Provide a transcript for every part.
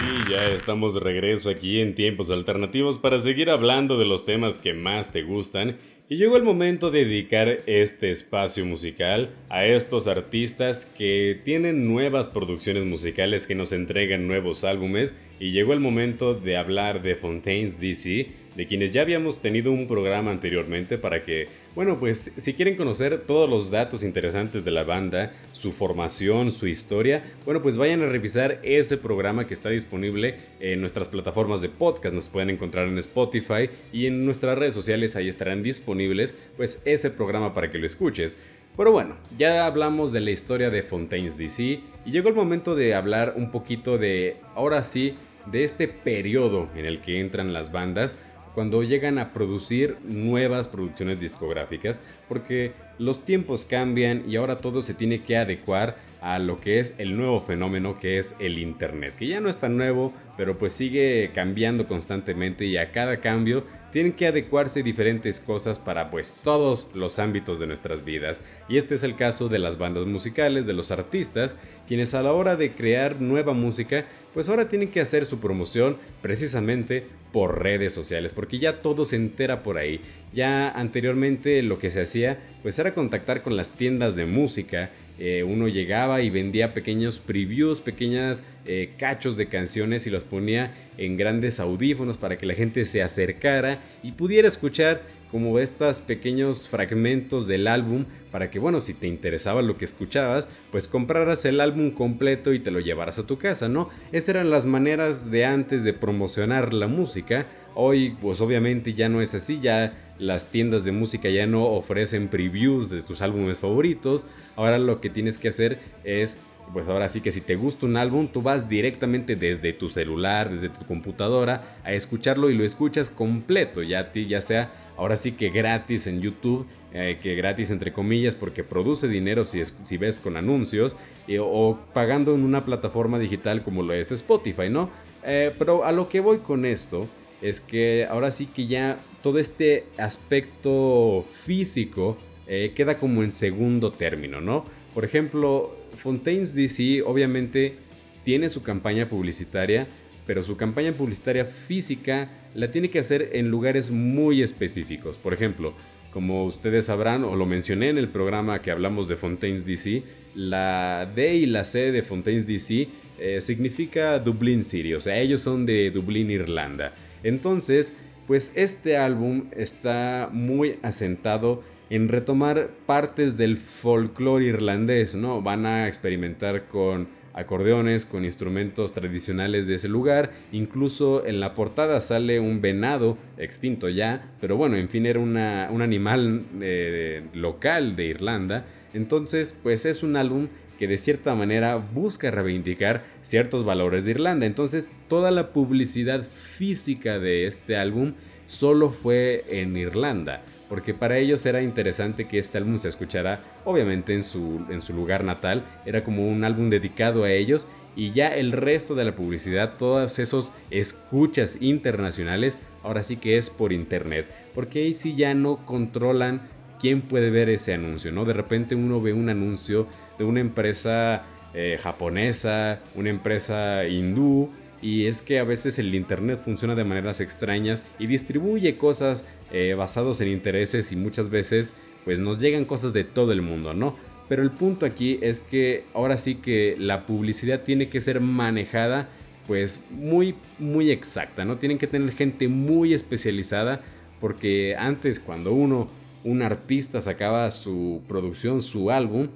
Y ya estamos de regreso aquí en tiempos alternativos para seguir hablando de los temas que más te gustan. Y llegó el momento de dedicar este espacio musical a estos artistas que tienen nuevas producciones musicales que nos entregan nuevos álbumes. Y llegó el momento de hablar de Fontaines DC de quienes ya habíamos tenido un programa anteriormente para que, bueno, pues si quieren conocer todos los datos interesantes de la banda, su formación, su historia, bueno, pues vayan a revisar ese programa que está disponible en nuestras plataformas de podcast, nos pueden encontrar en Spotify y en nuestras redes sociales, ahí estarán disponibles, pues ese programa para que lo escuches. Pero bueno, ya hablamos de la historia de Fontaines DC y llegó el momento de hablar un poquito de, ahora sí, de este periodo en el que entran las bandas, cuando llegan a producir nuevas producciones discográficas, porque los tiempos cambian y ahora todo se tiene que adecuar a lo que es el nuevo fenómeno que es el Internet, que ya no es tan nuevo, pero pues sigue cambiando constantemente y a cada cambio tienen que adecuarse diferentes cosas para pues todos los ámbitos de nuestras vidas. Y este es el caso de las bandas musicales, de los artistas, quienes a la hora de crear nueva música, pues ahora tienen que hacer su promoción precisamente por redes sociales, porque ya todo se entera por ahí. Ya anteriormente lo que se hacía pues era contactar con las tiendas de música, eh, uno llegaba y vendía pequeños previews, pequeñas eh, cachos de canciones y los ponía en grandes audífonos para que la gente se acercara y pudiera escuchar como estos pequeños fragmentos del álbum para que, bueno, si te interesaba lo que escuchabas, pues compraras el álbum completo y te lo llevaras a tu casa, ¿no? Esas eran las maneras de antes de promocionar la música. Hoy, pues obviamente ya no es así, ya las tiendas de música ya no ofrecen previews de tus álbumes favoritos. Ahora lo que tienes que hacer es pues ahora sí que si te gusta un álbum, tú vas directamente desde tu celular, desde tu computadora, a escucharlo y lo escuchas completo, ya ti ya sea ahora sí que gratis en YouTube, eh, que gratis entre comillas porque produce dinero si, ves con anuncios, o pagando en una plataforma digital como lo es Spotify, ¿no? Eh, pero a lo que voy con esto es que ahora sí que ya todo este aspecto físico eh, queda como en segundo término, ¿no? Por ejemplo, Fontaines DC obviamente tiene su campaña publicitaria, pero su campaña publicitaria física la tiene que hacer en lugares muy específicos. Por ejemplo, como ustedes sabrán o lo mencioné en el programa que hablamos de Fontaines DC, la D y la C de Fontaines DC eh, significa Dublin City, o sea, ellos son de Dublín, Irlanda. Entonces, pues este álbum está muy asentado en retomar partes del folclore irlandés, ¿no? Van a experimentar con acordeones, con instrumentos tradicionales de ese lugar, incluso en la portada sale un venado extinto ya, pero bueno, en fin, era un animal eh, local de Irlanda, entonces pues es un álbum que de cierta manera busca reivindicar ciertos valores de Irlanda, entonces toda la publicidad física de este álbum solo fue en Irlanda, porque para ellos era interesante que este álbum se escuchara obviamente en su, en su lugar natal, era como un álbum dedicado a ellos y ya el resto de la publicidad, todos esos escuchas internacionales, ahora sí que es por internet, porque ahí sí ya no controlan quién puede ver ese anuncio, ¿no? De repente uno ve un anuncio de una empresa eh, japonesa, una empresa hindú, y es que a veces el Internet funciona de maneras extrañas y distribuye cosas eh, basados en intereses y muchas veces pues nos llegan cosas de todo el mundo, ¿no? Pero el punto aquí es que ahora sí que la publicidad tiene que ser manejada pues muy muy exacta, ¿no? Tienen que tener gente muy especializada porque antes cuando uno, un artista sacaba su producción, su álbum,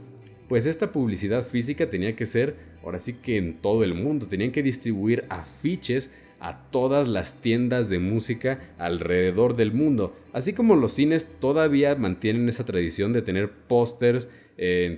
pues esta publicidad física tenía que ser ahora sí que en todo el mundo. Tenían que distribuir afiches a todas las tiendas de música alrededor del mundo. Así como los cines todavía mantienen esa tradición de tener pósters,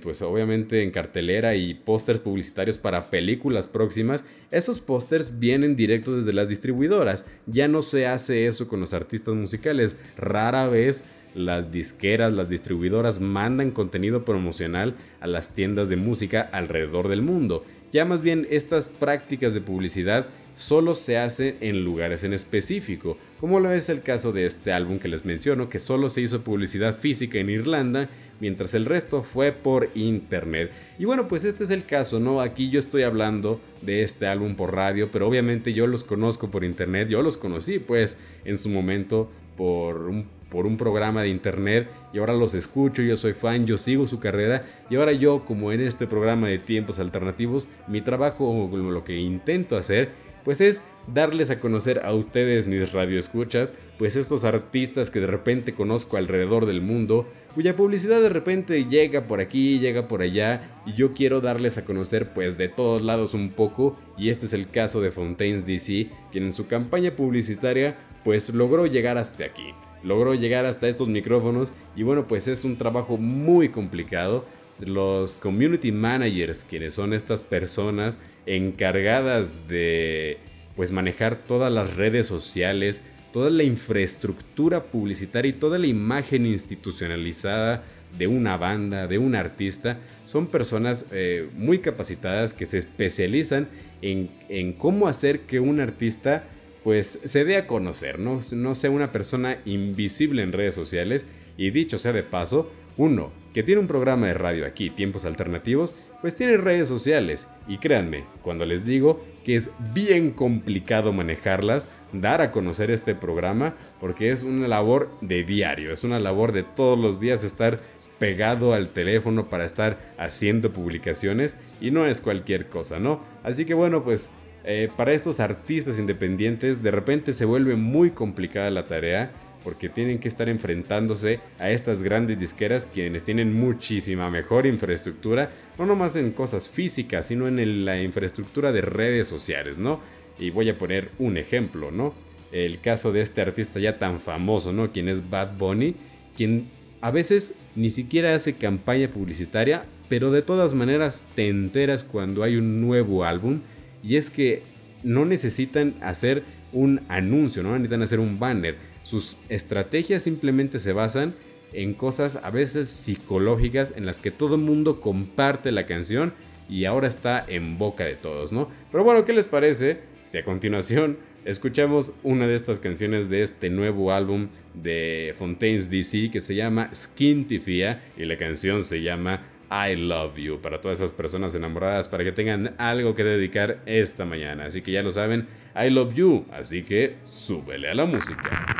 pues obviamente en cartelera y pósters publicitarios para películas próximas, esos pósters vienen directos desde las distribuidoras. Ya no se hace eso con los artistas musicales. Rara vez las disqueras, las distribuidoras mandan contenido promocional a las tiendas de música alrededor del mundo. Ya más bien estas prácticas de publicidad solo se hacen en lugares en específico, como lo es el caso de este álbum que les menciono, que solo se hizo publicidad física en Irlanda, mientras el resto fue por internet. Y bueno, pues este es el caso, ¿no? Aquí yo estoy hablando de este álbum por radio, pero obviamente yo los conozco por internet, yo los conocí pues en su momento por un, por un programa de internet y ahora los escucho, yo soy fan, yo sigo su carrera y ahora yo como en este programa de tiempos alternativos, mi trabajo, lo que intento hacer, pues es darles a conocer a ustedes, mis radioescuchas, pues estos artistas que de repente conozco alrededor del mundo, cuya publicidad de repente llega por aquí, llega por allá, y yo quiero darles a conocer pues de todos lados un poco, y este es el caso de Fontaines DC, quien en su campaña publicitaria pues logró llegar hasta aquí, logró llegar hasta estos micrófonos, y bueno pues es un trabajo muy complicado, los community managers, quienes son estas personas encargadas de pues manejar todas las redes sociales, toda la infraestructura publicitaria y toda la imagen institucionalizada de una banda, de un artista, son personas eh, muy capacitadas que se especializan en, en, cómo hacer que un artista pues se dé a conocer, ¿no? no sea una persona invisible en redes sociales y dicho sea de paso, uno que tiene un programa de radio aquí, Tiempos Alternativos, pues tiene redes sociales. Y créanme, cuando les digo que es bien complicado manejarlas, dar a conocer este programa, porque es una labor de diario, es una labor de todos los días estar pegado al teléfono para estar haciendo publicaciones y no es cualquier cosa, ¿no? Así que bueno, pues eh, para estos artistas independientes de repente se vuelve muy complicada la tarea porque tienen que estar enfrentándose a estas grandes disqueras quienes tienen muchísima mejor infraestructura, no nomás en cosas físicas, sino en la infraestructura de redes sociales, ¿no? Y voy a poner un ejemplo, ¿no? El caso de este artista ya tan famoso, ¿no? Quien es Bad Bunny, quien a veces ni siquiera hace campaña publicitaria, pero de todas maneras te enteras cuando hay un nuevo álbum, y es que no necesitan hacer un anuncio, no necesitan hacer un banner, sus estrategias simplemente se basan en cosas a veces psicológicas en las que todo el mundo comparte la canción y ahora está en boca de todos, ¿no? Pero bueno, ¿qué les parece si a continuación escuchamos una de estas canciones de este nuevo álbum de Fontaines DC que se llama Skintifia y la canción se llama I Love You para todas esas personas enamoradas para que tengan algo que dedicar esta mañana. Así que ya lo saben, I Love You, así que súbele a la música.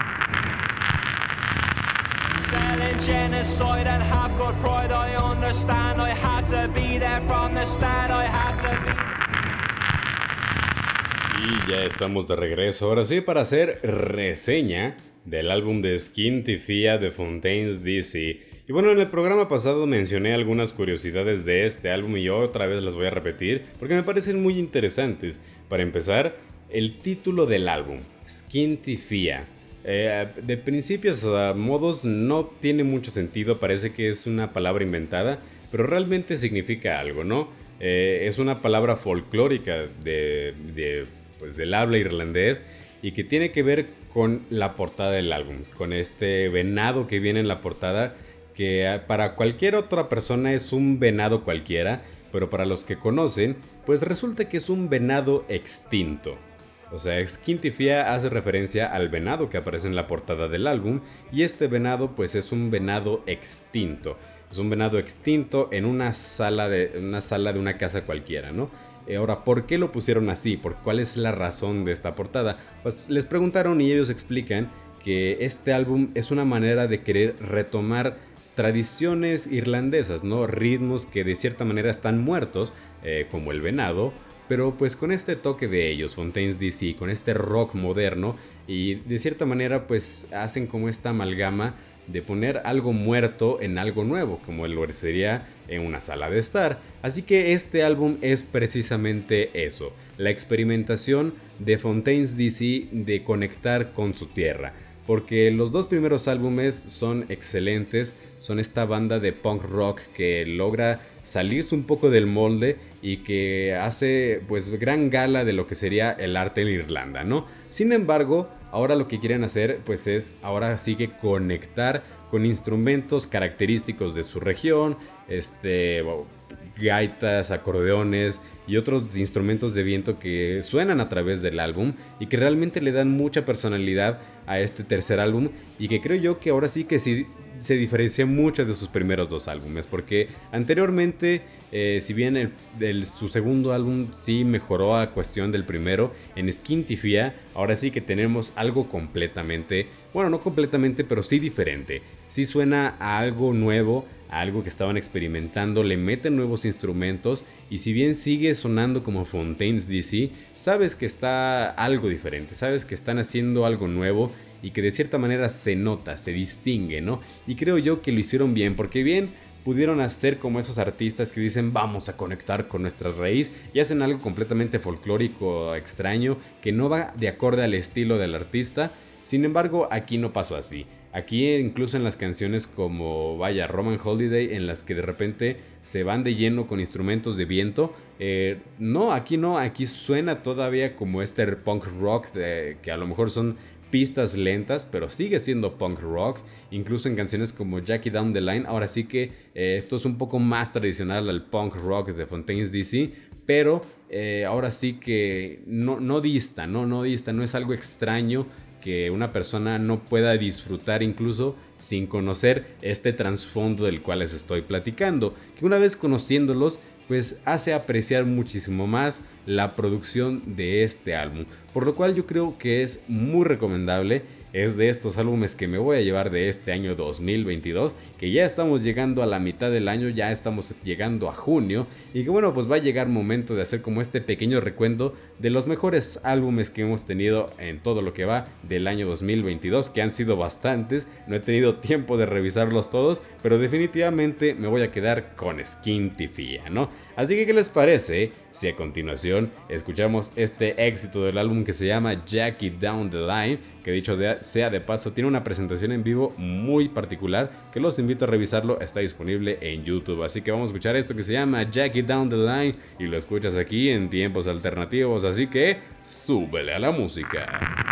Y ya estamos de regreso, ahora sí, para hacer reseña del álbum de Skin Tifia de Fontaines DC. Y bueno, en el programa pasado mencioné algunas curiosidades de este álbum y otra vez las voy a repetir porque me parecen muy interesantes. Para empezar, el título del álbum, Skin Tifia eh, de principios a modos no tiene mucho sentido, parece que es una palabra inventada, pero realmente significa algo, ¿no? Eh, es una palabra folclórica de, pues, del habla irlandés y que tiene que ver con la portada del álbum, con este venado que viene en la portada, que para cualquier otra persona es un venado cualquiera, pero para los que conocen, pues resulta que es un venado extinto. O sea, Skintifia hace referencia al venado que aparece en la portada del álbum y este venado pues es un venado extinto. Es un venado extinto en una sala de una sala de una casa cualquiera, ¿no? Eh, ahora, ¿por qué lo pusieron así? ¿Por cuál es la razón de esta portada? Pues les preguntaron y ellos explican que este álbum es una manera de querer retomar tradiciones irlandesas, ¿no? Ritmos que de cierta manera están muertos, eh, como el venado, pero pues con este toque de ellos, Fontaines DC, con este rock moderno y de cierta manera pues hacen como esta amalgama de poner algo muerto en algo nuevo, como lo sería en una sala de estar. Así que este álbum es precisamente eso, la experimentación de Fontaines DC de conectar con su tierra. Porque los dos primeros álbumes son excelentes, son esta banda de punk rock que logra salirse un poco del molde y que hace pues gran gala de lo que sería el arte en Irlanda, ¿no? Sin embargo, ahora lo que quieren hacer pues es ahora sí que conectar con instrumentos característicos de su región, este gaitas, acordeones y otros instrumentos de viento que suenan a través del álbum y que realmente le dan mucha personalidad a este tercer álbum y que creo yo que ahora sí que si se diferencia mucho de sus primeros dos álbumes, porque anteriormente, eh, si bien el, su segundo álbum sí mejoró a cuestión del primero, en Skin Tifia, ahora sí que tenemos algo completamente, bueno, no completamente, pero sí diferente. Sí suena a algo nuevo, a algo que estaban experimentando, le meten nuevos instrumentos y si bien sigue sonando como Fontaine's DC, sabes que está algo diferente, sabes que están haciendo algo nuevo y que de cierta manera se nota, se distingue, ¿no? Y creo yo que lo hicieron bien, porque bien pudieron hacer como esos artistas que dicen vamos a conectar con nuestra raíz y hacen algo completamente folclórico, extraño, que no va de acorde al estilo del artista. Sin embargo, aquí no pasó así. Aquí incluso en las canciones como vaya Roman Holiday en las que de repente se van de lleno con instrumentos de viento. Eh, no, aquí no, aquí suena todavía como este punk rock de, que a lo mejor son pistas lentas, pero sigue siendo punk rock, incluso en canciones como Jackie Down the Line. Ahora sí que eh, esto es un poco más tradicional al punk rock de Fontaine's DC, pero eh, ahora sí que no, no dista, ¿no? no dista, no es algo extraño que una persona no pueda disfrutar incluso sin conocer este trasfondo del cual les estoy platicando, que una vez conociéndolos pues hace apreciar muchísimo más la producción de este álbum. Por lo cual yo creo que es muy recomendable es de estos álbumes que me voy a llevar de este año 2022, que ya estamos llegando a la mitad del año, ya estamos llegando a junio, y que bueno, pues va a llegar momento de hacer como este pequeño recuento de los mejores álbumes que hemos tenido en todo lo que va del año 2022, que han sido bastantes, no he tenido tiempo de revisarlos todos, pero definitivamente me voy a quedar con Skin Tifia, ¿no? Así que, ¿qué les parece si a continuación escuchamos este éxito del álbum que se llama Jackie Down the Line? Que dicho sea de paso, tiene una presentación en vivo muy particular que los invito a revisarlo, está disponible en YouTube. Así que vamos a escuchar esto que se llama Jackie Down the Line y lo escuchas aquí en tiempos alternativos. Así que súbele a la música.